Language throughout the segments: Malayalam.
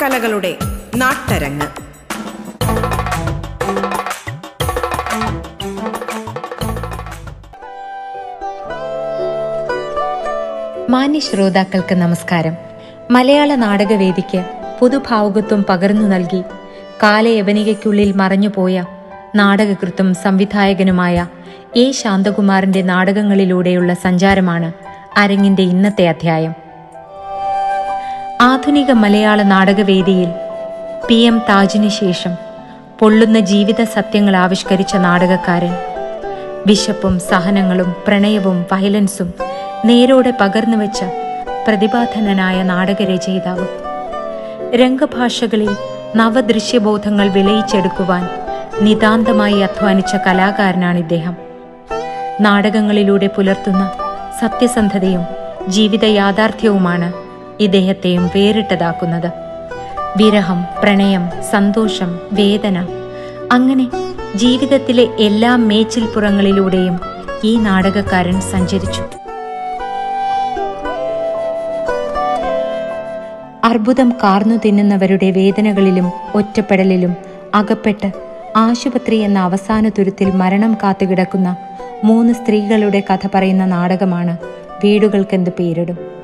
നാടകകലകളുടെ നാട്ടരങ്ങ്. മാന്യ ശ്രോതാക്കൾക്ക് നമസ്കാരം. മലയാള നാടകവേദിക്ക് പുതുഭാവുകത്വം പകർന്നു നൽകി കാലയവനികയ്ക്കുള്ളിൽ മറഞ്ഞുപോയ നാടകകൃത്തും സംവിധായകനുമായ എ ശാന്തകുമാറിന്റെ നാടകങ്ങളിലൂടെയുള്ള സഞ്ചാരമാണ് അരങ്ങിന്റെ ഇന്നത്തെ അധ്യായം. ആധുനിക മലയാള നാടകവേദിയിൽ പി എം താജിന് ശേഷം പൊള്ളുന്ന ജീവിത സത്യങ്ങൾ ആവിഷ്കരിച്ച നാടകക്കാരൻ. വിശപ്പും സഹനങ്ങളും പ്രണയവും വയലൻസും നേരോടെ പകർന്നു വെച്ച പ്രതിഭാധനനായ നാടകരചയിതാവ്. രംഗഭാഷകളിൽ നവദൃശ്യബോധങ്ങൾ വിലയിച്ചെടുക്കുവാൻ നിതാന്തമായി അധ്വാനിച്ച കലാകാരനാണ് ഇദ്ദേഹം. നാടകങ്ങളിലൂടെ പുലർത്തുന്ന സത്യസന്ധതയും ജീവിത യാഥാർത്ഥ്യവുമാണ് ഇദ്ദേഹത്തെയും വേറിട്ടതാക്കുന്നത്. വിരഹം പ്രണയം സന്തോഷം വേദന അങ്ങനെ ജീവിതത്തിലെ എല്ലാ മേച്ചിൽപ്പുറങ്ങളിലൂടെയും ഈ നാടകക്കാരൻ സഞ്ചരിച്ചു. അർബുദം കാർന്നു തിന്നുന്നവരുടെ വേദനകളിലും ഒറ്റപ്പെടലിലും അകപ്പെട്ട് ആശുപത്രി എന്ന അവസാന തുരുത്തിൽ മരണം കാത്തുകിടക്കുന്ന മൂന്ന് സ്ത്രീകളുടെ കഥ പറയുന്ന നാടകമാണ് വീടുകൾക്കെന്ത് പേരിടും.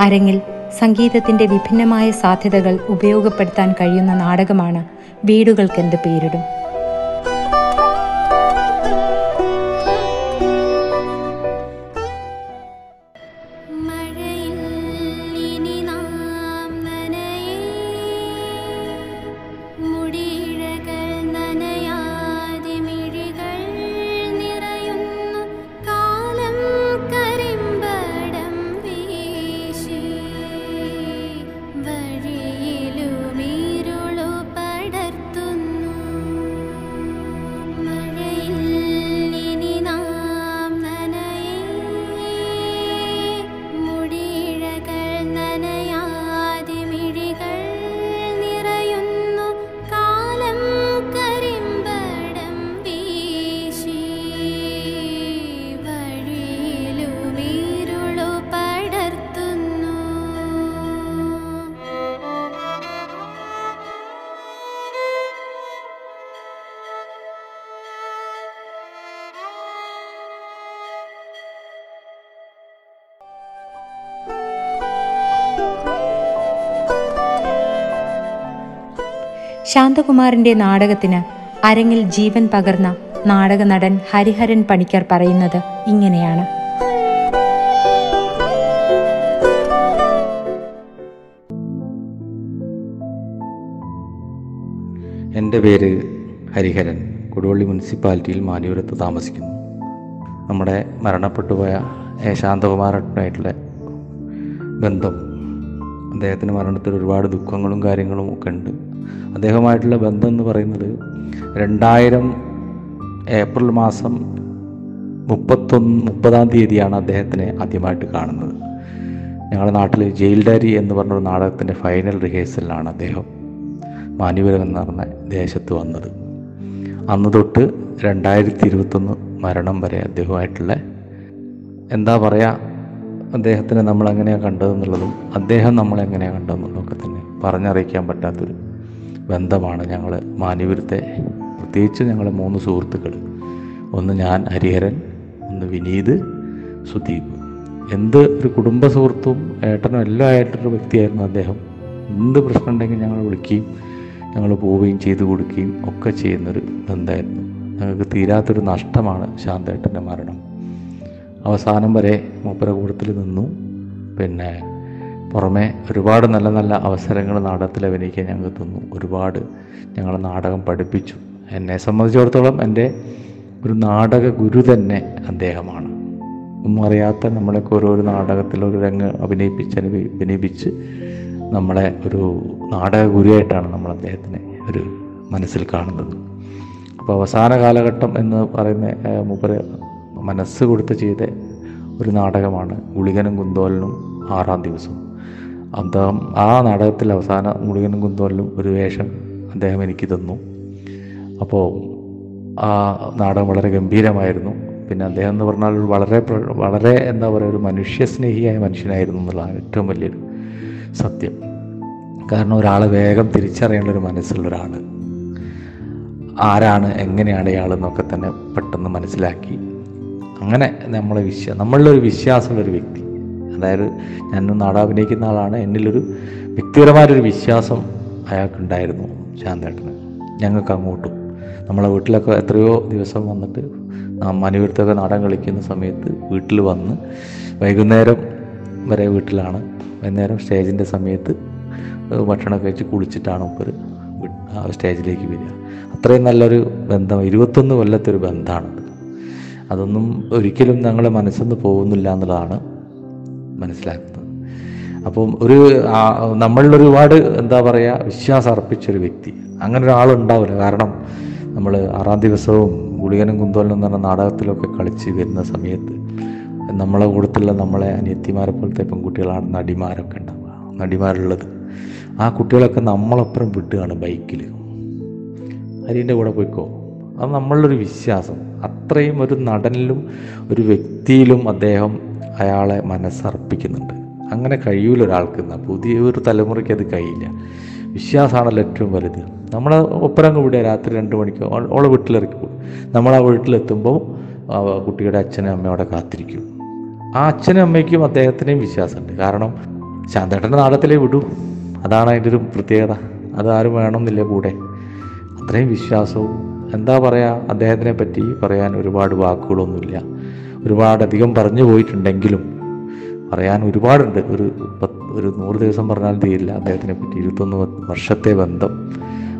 അരങ്ങിൽ സംഗീതത്തിന്റെ വിഭിന്നമായ സാധ്യതകൾ ഉപയോഗപ്പെടുത്താൻ കഴിയുന്ന നാടകമാണ് വീടുകൾക്കെന്ത് പേരിടും. ശാന്തകുമാറിന്റെ നാടകത്തിന് അരങ്ങിൽ ജീവൻ പകർന്ന നാടക നടൻ ഹരിഹരൻ പണിക്കർ പറയുന്നത് ഇങ്ങനെയാണ്. എന്റെ പേര് ഹരിഹരൻ. കൊടുവള്ളി മുനിസിപ്പാലിറ്റിയിൽ മാനൂരത്ത് താമസിക്കുന്നു. നമ്മുടെ മരണപ്പെട്ടുപോയ എ ശാന്തകുമാറായിട്ടുള്ള ബന്ധം അദ്ദേഹത്തിന്റെ മരണത്തിൽ ഒരുപാട് ദുഃഖങ്ങളും കാര്യങ്ങളും ഒക്കെ ഉണ്ട്. അദ്ദേഹമായിട്ടുള്ള ബന്ധം എന്ന് പറയുന്നത് രണ്ടായിരം ഏപ്രിൽ മാസം മുപ്പത്തൊന്ന് മുപ്പതാം തീയതിയാണ് അദ്ദേഹത്തിനെ ആദ്യമായിട്ട് കാണുന്നത്. ഞങ്ങളുടെ നാട്ടിൽ ജയിൽ ഡയറി എന്ന് പറഞ്ഞൊരു നാടകത്തിന്റെ ഫൈനൽ റിഹേഴ്സലിലാണ് അദ്ദേഹം മാനുവരം എന്ന് പറഞ്ഞ ദേശത്ത് വന്നത്. അന്ന് തൊട്ട് രണ്ടായിരത്തി ഇരുപത്തൊന്ന് മരണം വരെ അദ്ദേഹമായിട്ടുള്ള എന്താ പറയുക അദ്ദേഹത്തിനെ നമ്മൾ എങ്ങനെയാണ് കണ്ടതെന്നുള്ളതും അദ്ദേഹം നമ്മളെങ്ങനെയാണ് കണ്ടതെന്നുള്ളതൊക്കെ തന്നെ പറഞ്ഞറിയിക്കാൻ പറ്റാത്തൊരു ബന്ധമാണ് ഞങ്ങൾ മാനുവരത്തെ പ്രത്യേകിച്ച് ഞങ്ങൾ മൂന്ന് സുഹൃത്തുക്കൾ ഒന്ന് ഞാൻ ഹരിഹരൻ ഒന്ന് വിനീത് സുദീപ്. എന്ത് ഒരു കുടുംബ സുഹൃത്തും ഏട്ടനും എല്ലാം ആയിട്ടൊരു വ്യക്തിയായിരുന്നു അദ്ദേഹം. എന്ത് പ്രശ്നം ഉണ്ടെങ്കിൽ ഞങ്ങൾ വിളിക്കുകയും ഞങ്ങൾ പോവുകയും ചെയ്തു കൊടുക്കുകയും ഒക്കെ ചെയ്യുന്നൊരു ബന്ധമായിരുന്നു. ഞങ്ങൾക്ക് തീരാത്തൊരു നഷ്ടമാണ് ശാന്തേട്ടന്റെ മരണം. അവസാനം വരെ മൂപ്പര കൂട്ടത്തിൽ നിന്നു. പിന്നെ പുറമെ ഒരുപാട് നല്ല നല്ല അവസരങ്ങൾ നാടകത്തിൽ അഭിനയിക്കാൻ ഞങ്ങൾക്ക് തന്നു. ഒരുപാട് ഞങ്ങൾ നാടകം പഠിപ്പിച്ചു. എന്നെ സംബന്ധിച്ചിടത്തോളം എന്റെ ഒരു നാടക ഗുരു തന്നെ അദ്ദേഹമാണ്. ഒന്നും അറിയാത്ത നമ്മളൊക്കെ ഓരോരോ നാടകത്തിൽ ഒരു രംഗ് അഭിനയിപ്പിച്ച് അഭിനയിപ്പിച്ച് നമ്മളെ ഒരു നാടക ഗുരുവായിട്ടാണ് നമ്മൾ അദ്ദേഹത്തിനെ ഒരു മനസ്സിൽ കാണുന്നത്. അപ്പോൾ അവസാന കാലഘട്ടം എന്ന് പറയുന്ന മൂപ്പര് മനസ്സ് കൊടുത്ത് ചെയ്ത ഒരു നാടകമാണ് ഗുളികനും കുന്തോലനും ആറാം ദിവസം. അദ്ദേഹം ആ നാടകത്തിൽ അവസാന ഗുളികനും കുന്തോലനും ഒരു വേഷം അദ്ദേഹം എനിക്ക് തന്നു. അപ്പോൾ ആ നാടകം വളരെ ഗംഭീരമായിരുന്നു. പിന്നെ അദ്ദേഹം എന്ന് പറഞ്ഞാൽ വളരെ വളരെ എന്താ പറയുക ഒരു മനുഷ്യസ്നേഹിയായ മനുഷ്യനായിരുന്നു എന്നുള്ളതാണ് ഏറ്റവും വലിയൊരു സത്യം. കാരണം ഒരാളെ വേഗം തിരിച്ചറിയേണ്ട ഒരു മനസ്സുള്ള ഒരാൾ ആരാണ് എങ്ങനെയാണ് ഇയാളെന്നൊക്കെ തന്നെ പെട്ടെന്ന് മനസ്സിലാക്കി. അങ്ങനെ നമ്മളെ വിശ്വാസം നമ്മളിലൊരു വിശ്വാസമുള്ളൊരു വ്യക്തി. അതായത് ഞാൻ നാട് അഭിനയിക്കുന്ന ആളാണ്. എന്നിലൊരു വ്യക്തിപരമായൊരു വിശ്വാസം അയാൾക്കുണ്ടായിരുന്നു ശാന്തേട്ടന്. ഞങ്ങൾക്ക് അങ്ങോട്ടും നമ്മളെ വീട്ടിലൊക്കെ എത്രയോ ദിവസം വന്നിട്ട് മനുവരുത്തൊക്കെ നാടൻ കളിക്കുന്ന സമയത്ത് വീട്ടിൽ വന്ന് വൈകുന്നേരം വരെ വീട്ടിലാണ്. വൈകുന്നേരം സ്റ്റേജിന്റെ സമയത്ത് ഭക്ഷണമൊക്കെ കഴിച്ച് കുളിച്ചിട്ടാണ് ആ സ്റ്റേജിലേക്ക് വരിക. അത്രയും നല്ലൊരു ബന്ധം ഇരുപത്തൊന്ന് കൊല്ലത്തെ ഒരു ബന്ധമാണത് അതൊന്നും ഒരിക്കലും ഞങ്ങളുടെ മനസ്സിൽ പോകുന്നില്ല എന്നുള്ളതാണ് മനസ്സിലാക്കുന്നത്. അപ്പം ഒരു നമ്മളിൽ ഒരുപാട് എന്താ പറയുക വിശ്വാസം അർപ്പിച്ചൊരു വ്യക്തി. അങ്ങനെ ഒരാളുണ്ടാവില്ല കാരണം നമ്മൾ ആറാം ദിവസവും ഗുളികനും കുന്തോലനും എന്ന് പറഞ്ഞ നാടകത്തിലൊക്കെ കളിച്ച് വരുന്ന സമയത്ത് നമ്മളെ കൂട്ടത്തിലുള്ള നമ്മളെ അനിയത്തിമാരെ പോലത്തെ പെൺകുട്ടികളാണ് നടിമാരൊക്കെ ഉണ്ടാവുക. നടിമാരുള്ളത്. ആ കുട്ടികളൊക്കെ നമ്മളപ്പുറം വിട്ടുകയാണ് ബൈക്കിൽ അരിന്റെ കൂടെ പോയിക്കോ? അത് നമ്മളുടെ വിശ്വാസം. അത്രയും ഒരു നടനിലും ഒരു വ്യക്തിയിലും അദ്ദേഹം അയാളെ മനസ്സർപ്പിക്കുന്നുണ്ട്. അങ്ങനെ കഴിയൂല ഒരാൾക്ക് പുതിയ ഒരു തലമുറയ്ക്ക് അത് കഴിയില്ല. വിശ്വാസമാണല്ലോ ഏറ്റവും വലുത്. നമ്മളെ ഒപ്പരം വിടുക രാത്രി രണ്ട് മണിക്ക് ഓളെ വീട്ടിലിറക്കി പോകും നമ്മൾ ആ വീട്ടിലെത്തുമ്പോൾ കുട്ടിയുടെ അച്ഛനും അമ്മയും അവിടെ കാത്തിരിക്കും. ആ അച്ഛനും അമ്മയ്ക്കും അദ്ദേഹത്തിനെയും വിശ്വാസമുണ്ട്. കാരണം ശാന്തേട്ടന്റെ നാടത്തിലേ വിടൂ. അതാണ് അതിന്റെ ഒരു പ്രത്യേകത. അത് ആരും വേണമെന്നില്ല കൂടെ. അത്രയും വിശ്വാസവും എന്താ പറയുക അദ്ദേഹത്തിനെ പറ്റി പറയാൻ ഒരുപാട് വാക്കുകളൊന്നുമില്ല. ഒരുപാടധികം പറഞ്ഞു പോയിട്ടുണ്ടെങ്കിലും പറയാൻ ഒരുപാടുണ്ട്. ഒരു ഒരു നൂറ് ദിവസം പറഞ്ഞാൽ തീരില്ല. അദ്ദേഹത്തിനെ പറ്റി ഇരുപത്തൊന്ന് വർഷത്തെ ബന്ധം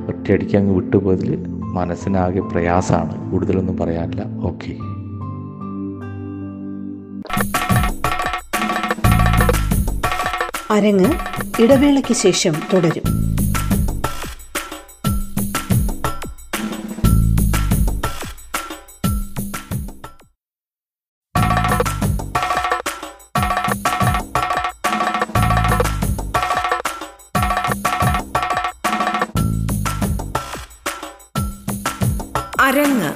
ഒറ്റയടിക്ക് അങ്ങ് വിട്ടുപോയതിൽ മനസ്സിനാകെ പ്രയാസമാണ്. കൂടുതലൊന്നും പറയാനില്ല. ഓക്കെ. അരങ്ങ് ഇടവേളയ്ക്ക് ശേഷം തുടരും. അരങ്ങ്.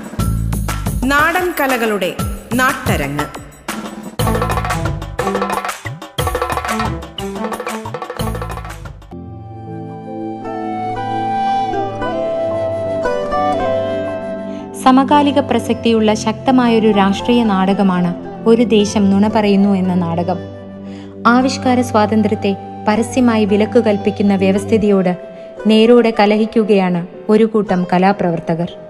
നാടൻ കലകളുടെ നാട്ടരങ്ങ്. സമകാലിക പ്രസക്തിയുള്ള ശക്തമായൊരു രാഷ്ട്രീയ നാടകമാണ് ഒരു ദേശം നുണ പറയുന്നു എന്ന നാടകം. ആവിഷ്കാര സ്വാതന്ത്ര്യത്തെ പരസ്യമായി വിലക്ക് കൽപ്പിക്കുന്ന വ്യവസ്ഥിതിയോട് നേരോടെ കലഹിക്കുകയാണ് ഒരു കൂട്ടം കലാപ്രവർത്തകർ.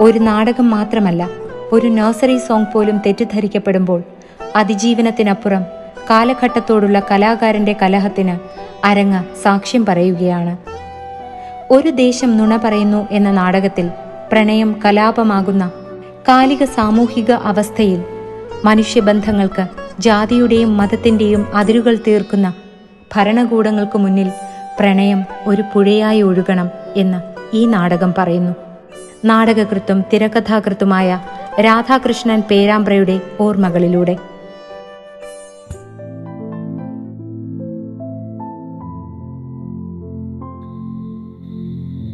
ഒരു നാടകം മാത്രമല്ല ഒരു നഴ്സറി സോങ് പോലും തെറ്റിദ്ധരിക്കപ്പെടുമ്പോൾ അതിജീവനത്തിനപ്പുറം കാലഘട്ടത്തോടുള്ള കലാകാരന്റെ കലഹത്തിന് അരങ്ങ സാക്ഷ്യം പറയുകയാണ്. ഒരു ദേശം നുണ പറയുന്നു എന്ന നാടകത്തിൽ പ്രണയം കലാപമാകുന്ന കാലിക സാമൂഹിക അവസ്ഥയിൽ മനുഷ്യബന്ധങ്ങൾക്ക് ജാതിയുടെയും മതത്തിന്റെയും അതിരുകൾ തീർക്കുന്ന ഭരണകൂടങ്ങൾക്ക് മുന്നിൽ പ്രണയം ഒരു പുഴയായി ഒഴുകണം എന്ന് ഈ നാടകം പറയുന്നു. നാടകകൃത്തും തിരക്കഥാകൃത്തുമായ രാധാകൃഷ്ണൻ പേരാമ്പ്രയുടെ ഓർമ്മകളിലൂടെ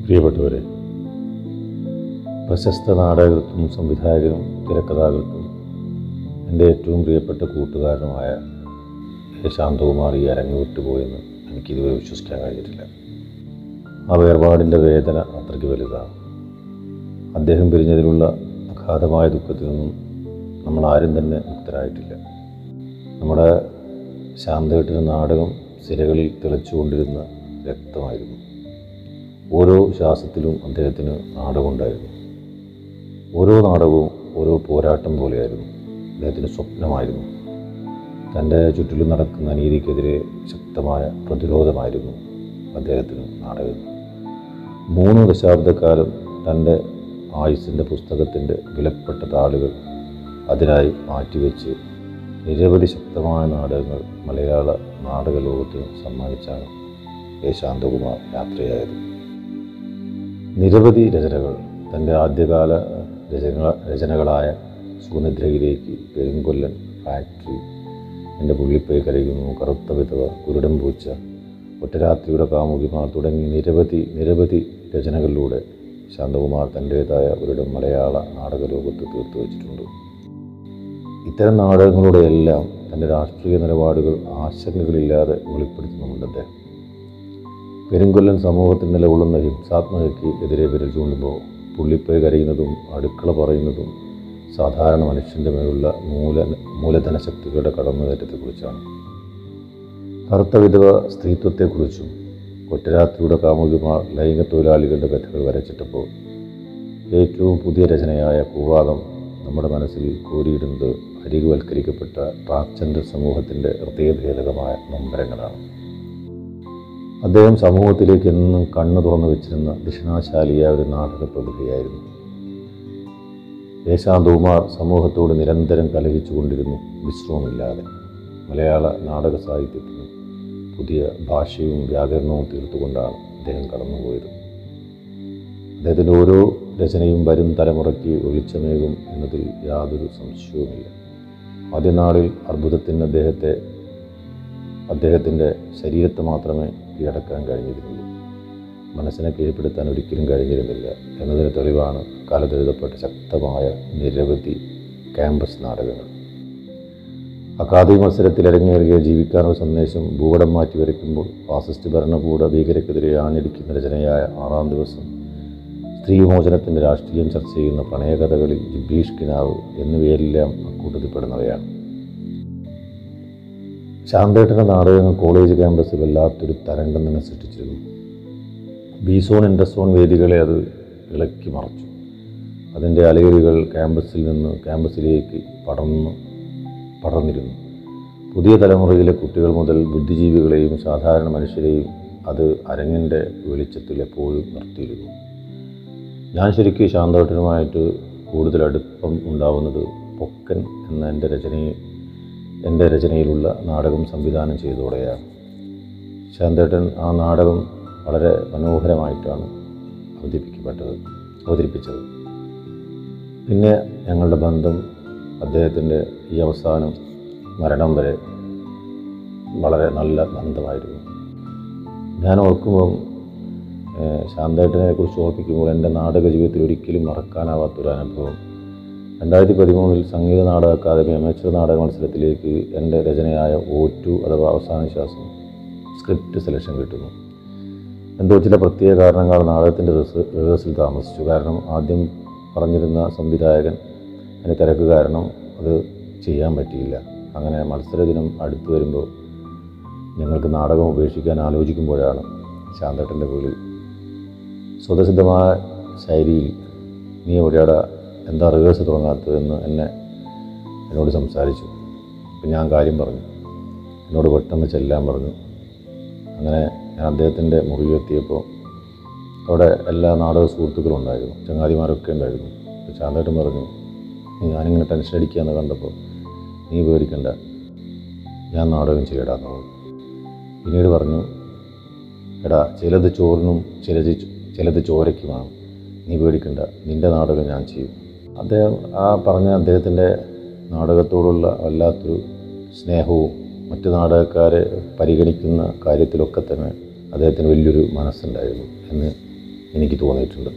പ്രിയപ്പെട്ടവരെ പ്രശസ്ത നാടകകൃത്തും സംവിധായകനും തിരക്കഥാകൃത്തും എന്റെ ഏറ്റവും പ്രിയപ്പെട്ട കൂട്ടുകാരനുമായ. ശാന്തകുമാർ ഈ അരങ്ങ് വിട്ടുപോയെന്ന് എനിക്കിതുവരെ വിശ്വസിക്കാൻ കഴിഞ്ഞിട്ടില്ല ആ വേർപാടിന്റെ വേദന അത്രയ്ക്ക് വലുതാണ് അദ്ദേഹം പിരിഞ്ഞതിലുള്ള അഗാധമായ ദുഃഖത്തിൽ നിന്നും നമ്മൾ ആരും തന്നെ മുക്തരായിട്ടില്ല. നമ്മുടെ ശാന്തകെട്ടിന് നാടകം സിരകളിൽ തിളച്ചുകൊണ്ടിരുന്ന രക്തമായിരുന്നു. ഓരോ ശ്വാസത്തിലും അദ്ദേഹത്തിന് നാടകമുണ്ടായിരുന്നു. ഓരോ നാടകവും ഓരോ പോരാട്ടം പോലെയായിരുന്നു. അദ്ദേഹത്തിന് സ്വപ്നമായിരുന്നു. തന്റെ ചുറ്റിലും നടക്കുന്ന അനീതിക്കെതിരെ ശക്തമായ പ്രതിരോധമായിരുന്നു അദ്ദേഹത്തിന് നാടകം. മൂന്ന് ദശാബ്ദക്കാലം തന്റെ ആയുസിന്റെ പുസ്തകത്തിന്റെ വിലപ്പെട്ട താളുകൾ അതിനായി മാറ്റിവെച്ച് നിരവധി ശക്തമായ നാടകങ്ങൾ മലയാള നാടക ലോകത്തിന് സമ്മാനിച്ചാണ് എ ശാന്തകുമാർ യാത്രയായത്. നിരവധി രചനകൾ തന്റെ ആദ്യകാല രചന രചനകളായ സുനിദ്രയിലേക്ക് പെരുങ്കൊല്ലൻ ഫാക്ടറി എന്റെ പുള്ളിപ്പൈ കരയുന്നു കറുത്ത വിധവ കുരുടൻ പൂച്ച ഒറ്റരാത്രിയുടെ കാമുകിമാർ തുടങ്ങി നിരവധി നിരവധി രചനകളിലൂടെ ശാന്തകുമാർ തന്റേതായ ഒരിടം മലയാള നാടക ലോകത്ത് തീർത്തു വച്ചിട്ടുണ്ട്. ഇത്തരം നാടകങ്ങളുടെയെല്ലാം തന്റെ രാഷ്ട്രീയ നിലപാടുകൾ ആശങ്കകളില്ലാതെ വെളിപ്പെടുത്തുന്നുമുണ്ട് അദ്ദേഹം. പെരുങ്കൊല്ലൻ സമൂഹത്തിൽ നിലകൊള്ളുന്ന ഹിംസാത്മകയ്ക്ക് എതിരെ വിരൽ ചൂണ്ടുമ്പോൾ പുള്ളിപ്പേ കരയുന്നതും അടുക്കള പറയുന്നതും സാധാരണ മനുഷ്യന്റെ മേലുള്ള മൂല മൂലധന ശക്തികളുടെ കടന്നുകയറ്റത്തെക്കുറിച്ചാണ്. കറുത്ത വിധവ സ്ത്രീത്വത്തെക്കുറിച്ചും ഒറ്റരാത്രിയുടെ കാമുകിമാർ ലൈംഗിക തൊഴിലാളികളുടെ കഥകൾ വരച്ചിട്ടപ്പോൾ ഏറ്റവും പുതിയ രചനയായ കൂവാദം നമ്മുടെ മനസ്സിൽ കോരിയിടുന്നത് അരികുവൽക്കരിക്കപ്പെട്ട ട്രാൻസ്ജെൻഡർ സമൂഹത്തിന്റെ ഹൃദയഭേദകമായ നൊമ്പരങ്ങളാണ്. അദ്ദേഹം സമൂഹത്തിലേക്ക് എന്നും കണ്ണു തുറന്നു വെച്ചിരുന്ന ദക്ഷിണാശാലിയായ ഒരു നാടക പ്രതിഭയായിരുന്നു. ദേശാന്തകുമാർ സമൂഹത്തോട് നിരന്തരം കലഹിച്ചുകൊണ്ടിരുന്നു വിശ്രമമില്ലാതെ. മലയാള നാടക സാഹിത്യത്തിന് പുതിയ ഭാഷയും വ്യാകരണവും തീർത്തുകൊണ്ടാണ് അദ്ദേഹം കടന്നുപോയത്. അദ്ദേഹത്തിന്റെ ഓരോ രചനയും വരും തലമുറയ്ക്ക് വെളിച്ചമേകും എന്നതിൽ യാതൊരു സംശയവുമില്ല. ആദ്യനാളിൽ അർബുദത്തിന് അദ്ദേഹത്തെ അദ്ദേഹത്തിന്റെ ശരീരത്തെ മാത്രമേ കീഴടക്കാൻ കഴിഞ്ഞിരുന്നുള്ളൂ. മനസ്സിനെ കീഴ്പ്പെടുത്താൻ ഒരിക്കലും കഴിഞ്ഞിരുന്നില്ല എന്നതിന് തെളിവാണ് കാലത്തെഴുതപ്പെട്ട ശക്തമായ നിരവധി ക്യാമ്പസ് നാടകങ്ങൾ. അക്കാദമി മത്സരത്തിൽ അരങ്ങേറിയ ജീവിക്കാനുള്ള സന്ദേശം ഭൂപടം മാറ്റി വരയ്ക്കുമ്പോൾ ഫാസിസ്റ്റ് ഭരണകൂട ഭീകരക്കെതിരെ ആഞ്ഞടിക്കുന്ന രചനയായ ആറാം ദിവസം സ്ത്രീവിമോചനത്തിന്റെ രാഷ്ട്രീയം ചർച്ച ചെയ്യുന്ന പ്രണയകഥകളിൽ ജിബ്ലീഷ് കിനാവ് എന്നിവയെല്ലാം അക്കൂട്ടത്തിൽപ്പെടുന്നവയാണ്. ശാന്തേട്ടന്റെ നാടകങ്ങൾ കോളേജ് ക്യാമ്പസിൽ വല്ലാത്തൊരു തരംഗം തന്നെ സൃഷ്ടിച്ചിരുന്നു. ബി സോൺ ഇൻഡസോൺ വേദികളെ അത് ഇളക്കി മറച്ചു. അതിന്റെ അലയലുകൾ ക്യാമ്പസിൽ നിന്ന് ക്യാമ്പസിലേക്ക് പടർന്ന് പടർന്നിരുന്നു. പുതിയ തലമുറയിലെ കുട്ടികൾ മുതൽ ബുദ്ധിജീവികളെയും സാധാരണ മനുഷ്യരെയും അത് അരങ്ങിന്റെ വെളിച്ചത്തിൽ എപ്പോഴും നിർത്തിയിരുന്നു. ഞാൻ ശരിക്കും ശാന്തോട്ടനുമായിട്ട് കൂടുതൽ അടുപ്പം ഉണ്ടാവുന്നത് പൊക്കൻ എന്ന എന്റെ രചനയിൽ എന്റെ രചനയിലുള്ള നാടകം സംവിധാനം ചെയ്തതോടെയാണ്. ശാന്തേട്ടൻ ആ നാടകം വളരെ മനോഹരമായിട്ടാണ് അവതരിപ്പിക്കപ്പെട്ടത് അവതരിപ്പിച്ചത്. പിന്നെ ഞങ്ങളുടെ ബന്ധം അദ്ദേഹത്തിന്റെ ഈ അവസാനം മരണം വരെ വളരെ നല്ല ബന്ധമായിരുന്നു ഞാൻ ഓർക്കുമ്പോൾ ശാന്തേട്ടനെ കുറിച്ച് ഓർപ്പിക്കുമ്പോൾ എന്റെ നാടക ജീവിതത്തിൽ ഒരിക്കലും മറക്കാനാവാത്തൊരു അനുഭവം. രണ്ടായിരത്തി പതിമൂന്നിൽ സംഗീത നാടക അക്കാദമി അമേച്ചർ നാടക മത്സരത്തിലേക്ക് എന്റെ രചനയായ ഓ ടു അഥവാ അവസാന ശ്വാസം സ്ക്രിപ്റ്റ് സെലക്ഷൻ കിട്ടുന്നു. എന്തോ ചില പ്രത്യേക കാരണങ്ങൾ നാടകത്തിന്റെ റിഹേഴ്സൽ താമസിച്ചു. കാരണം ആദ്യം പറഞ്ഞിരുന്ന സംവിധായകൻ അതിന് തിരക്ക് കാരണം അത് ചെയ്യാൻ പറ്റിയില്ല. അങ്ങനെ മത്സര ദിനം അടുത്തു വരുമ്പോൾ ഞങ്ങൾക്ക് നാടകം ഉപേക്ഷിക്കാൻ ആലോചിക്കുമ്പോഴാണ് ശാന്തേട്ടന്റെ വിളി സ്വതസിദ്ധമായ ശൈലിയിൽ നീ എവിടെയാടാ? എന്താ റിവേഴ്സ് തുടങ്ങാത്തതെന്ന് എന്നെ എന്നോട് സംസാരിച്ചു. അപ്പം ഞാൻ കാര്യം പറഞ്ഞു. എന്നോട് പെട്ടെന്ന് ചെല്ലാൻ പറഞ്ഞു. അങ്ങനെ ഞാൻ അദ്ദേഹത്തിന്റെ മുറിയിലെത്തിയപ്പോൾ അവിടെ എല്ലാ നാടക സുഹൃത്തുക്കളും ഉണ്ടായിരുന്നു. ചങ്ങാതിമാരൊക്കെ ഉണ്ടായിരുന്നു. ശാന്തട്ടൻ പറഞ്ഞു "നീ ഞാനിങ്ങനെ ടെൻഷൻ അടിക്കുകയെന്ന് കണ്ടപ്പോൾ നീ പേടിക്കണ്ട ഞാൻ നാടകം ചെയ്യടാന്ന് പറഞ്ഞു. പിന്നീട് പറഞ്ഞു എടാ ചിലത് ചോറിനും ചിലത് ചിലത് ചോരയ്ക്കുമാണ് നീ പേടിക്കണ്ട നിന്റെ നാടകം ഞാൻ ചെയ്യും. അദ്ദേഹം ആ പറഞ്ഞ അദ്ദേഹത്തിന്റെ നാടകത്തോടുള്ള വല്ലാത്തൊരു സ്നേഹവും മറ്റ് നാടകക്കാരെ പരിഗണിക്കുന്ന കാര്യത്തിലൊക്കെ തന്നെ അദ്ദേഹത്തിന് വലിയൊരു മനസ്സുണ്ടായിരുന്നു എന്ന് എനിക്ക് തോന്നിയിട്ടുണ്ട്.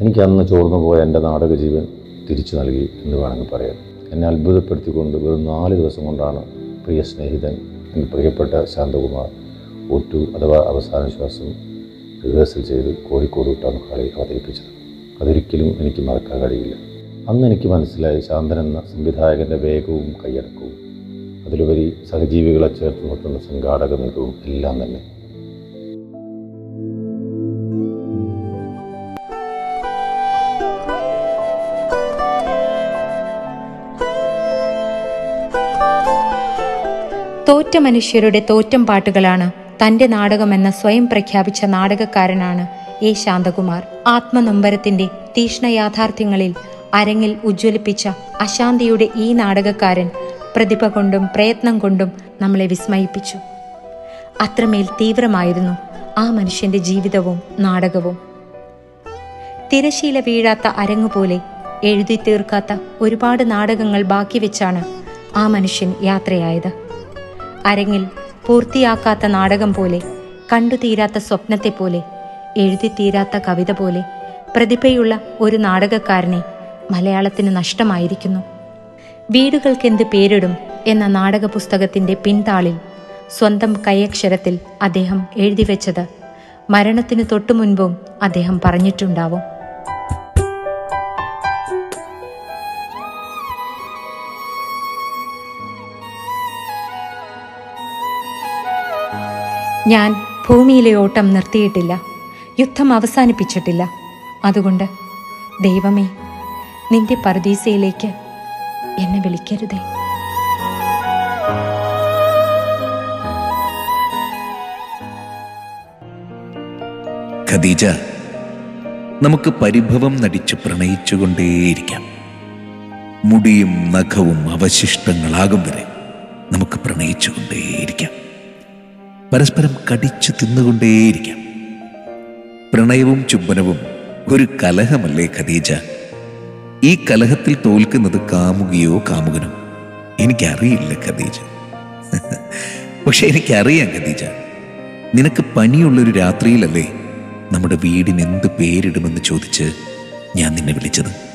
എനിക്ക് അന്ന് ചോർന്നു പോയ എന്റെ നാടക ജീവൻ തിരിച്ചു നൽകി എന്ന് വേണമെങ്കിൽ പറയാം. എന്നെ അത്ഭുതപ്പെടുത്തിക്കൊണ്ട് വെറും നാല് ദിവസം കൊണ്ടാണ് പ്രിയ സ്നേഹിതൻ എന്റെ പ്രിയപ്പെട്ട ശാന്തകുമാർ ഒറ്റു അഥവാ അവസാന ശ്വാസം റിഹേഴ്സൽ ചെയ്ത് കോഴിക്കോട് വിട്ടാണ് കളി അവതരിപ്പിച്ചത്. അതൊരിക്കലും എനിക്ക് മറക്കാൻ കഴിയില്ല. അന്ന് എനിക്ക് മനസ്സിലായി ശാന്തൻ എന്ന സംവിധായകന്റെ വേഗവും കൈയടക്കവും അതിലുപരി സഹജീവികളെ ചേർത്ത് നിർത്തുന്ന സംഘാടക മികവും എല്ലാം തന്നെ. തോറ്റ മനുഷ്യരുടെ തോറ്റം പാട്ടുകളാണ് തന്റെ നാടകമെന്ന സ്വയം പ്രഖ്യാപിച്ച നാടകക്കാരനാണ് എ ശാന്തകുമാർ. ആത്മനൊമ്പരത്തിന്റെ തീഷ്ണ യാഥാർത്ഥ്യങ്ങളിൽ അരങ്ങിൽ ഉജ്ജ്വലിപ്പിച്ച അശാന്തിയുടെ ഈ നാടകക്കാരൻ പ്രതിഭ കൊണ്ടും പ്രയത്നം കൊണ്ടും നമ്മളെ വിസ്മയിപ്പിച്ചു. അത്രമേൽ തീവ്രമായിരുന്നു ആ മനുഷ്യന്റെ ജീവിതവും നാടകവും. തിരശീല വീഴാത്ത അരങ്ങ് പോലെ എഴുതി തീർക്കാത്ത ഒരുപാട് നാടകങ്ങൾ ബാക്കി വെച്ചാണ് ആ മനുഷ്യൻ യാത്രയായത്. അരങ്ങിൽ പൂർത്തിയാക്കാത്ത നാടകം പോലെ കണ്ടുതീരാത്ത സ്വപ്നത്തെ പോലെ എഴുതി തീരാത്ത കവിത പോലെ പ്രതിഭയുള്ള ഒരു നാടകക്കാരനെ മലയാളത്തിന് നഷ്ടമായിരിക്കുന്നു. വീടുകൾക്കെന്ത് പേരിടും എന്ന നാടക പുസ്തകത്തിന്റെ പിൻതാളിൽ സ്വന്തം കൈയക്ഷരത്തിൽ അദ്ദേഹം എഴുതിവെച്ചത് മരണത്തിന് തൊട്ടു മുൻപും അദ്ദേഹം പറഞ്ഞിട്ടുണ്ടാവും. ഞാൻ ഭൂമിയിലെ ഓട്ടം നിർത്തിയിട്ടില്ല. യുദ്ധം അവസാനിപ്പിച്ചിട്ടില്ല. അതുകൊണ്ട് ദൈവമേ നിന്റെ പർദീസയിലേക്ക് എന്നെ വിളിക്കരുതേ. ഖദീജ നമുക്ക് പരിഭവം നടിച്ച് പ്രണയിച്ചുകൊണ്ടേയിരിക്കാം. മുടിയും നഖവും അവശിഷ്ടങ്ങളാകും വരെ നമുക്ക് പ്രണയിച്ചുകൊണ്ടേയിരിക്കാം. പരസ്പരം കടിച്ചു തിന്നുകൊണ്ടേയിരിക്കാം. പ്രണയവും ചുംബനവും ഒരു കലഹമല്ലേ ഖദീജ? ഈ കലഹത്തിൽ തോൽക്കുന്നത് കാമുകിയോ കാമുകനോ? എനിക്കറിയില്ല ഖദീജ. പക്ഷെ എനിക്കറിയാം ഖദീജ. നിനക്ക് പനിയുള്ളൊരു രാത്രിയിലല്ലേ നമ്മുടെ വീടിന് എന്ത് പേരിടുമെന്ന് ചോദിച്ച് ഞാൻ നിന്നെ വിളിച്ചത്?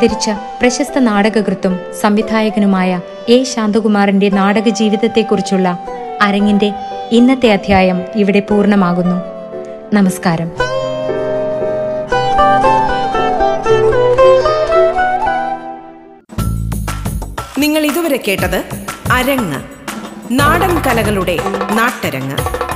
അന്തരിച്ച പ്രശസ്ത നാടകകൃത്തും സംവിധായകനുമായ എ ശാന്തകുമാറിന്റെ നാടക ജീവിതത്തെക്കുറിച്ചുള്ള അരങ്ങിന്റെ ഇന്നത്തെ അധ്യായം ഇവിടെ പൂർണമാകുന്നു. നമസ്കാരം. നിങ്ങൾ ഇതുവരെ കേട്ടത് അരങ്ങ് നാടൻ കലകളുടെ നാട്ടരങ്ങ്.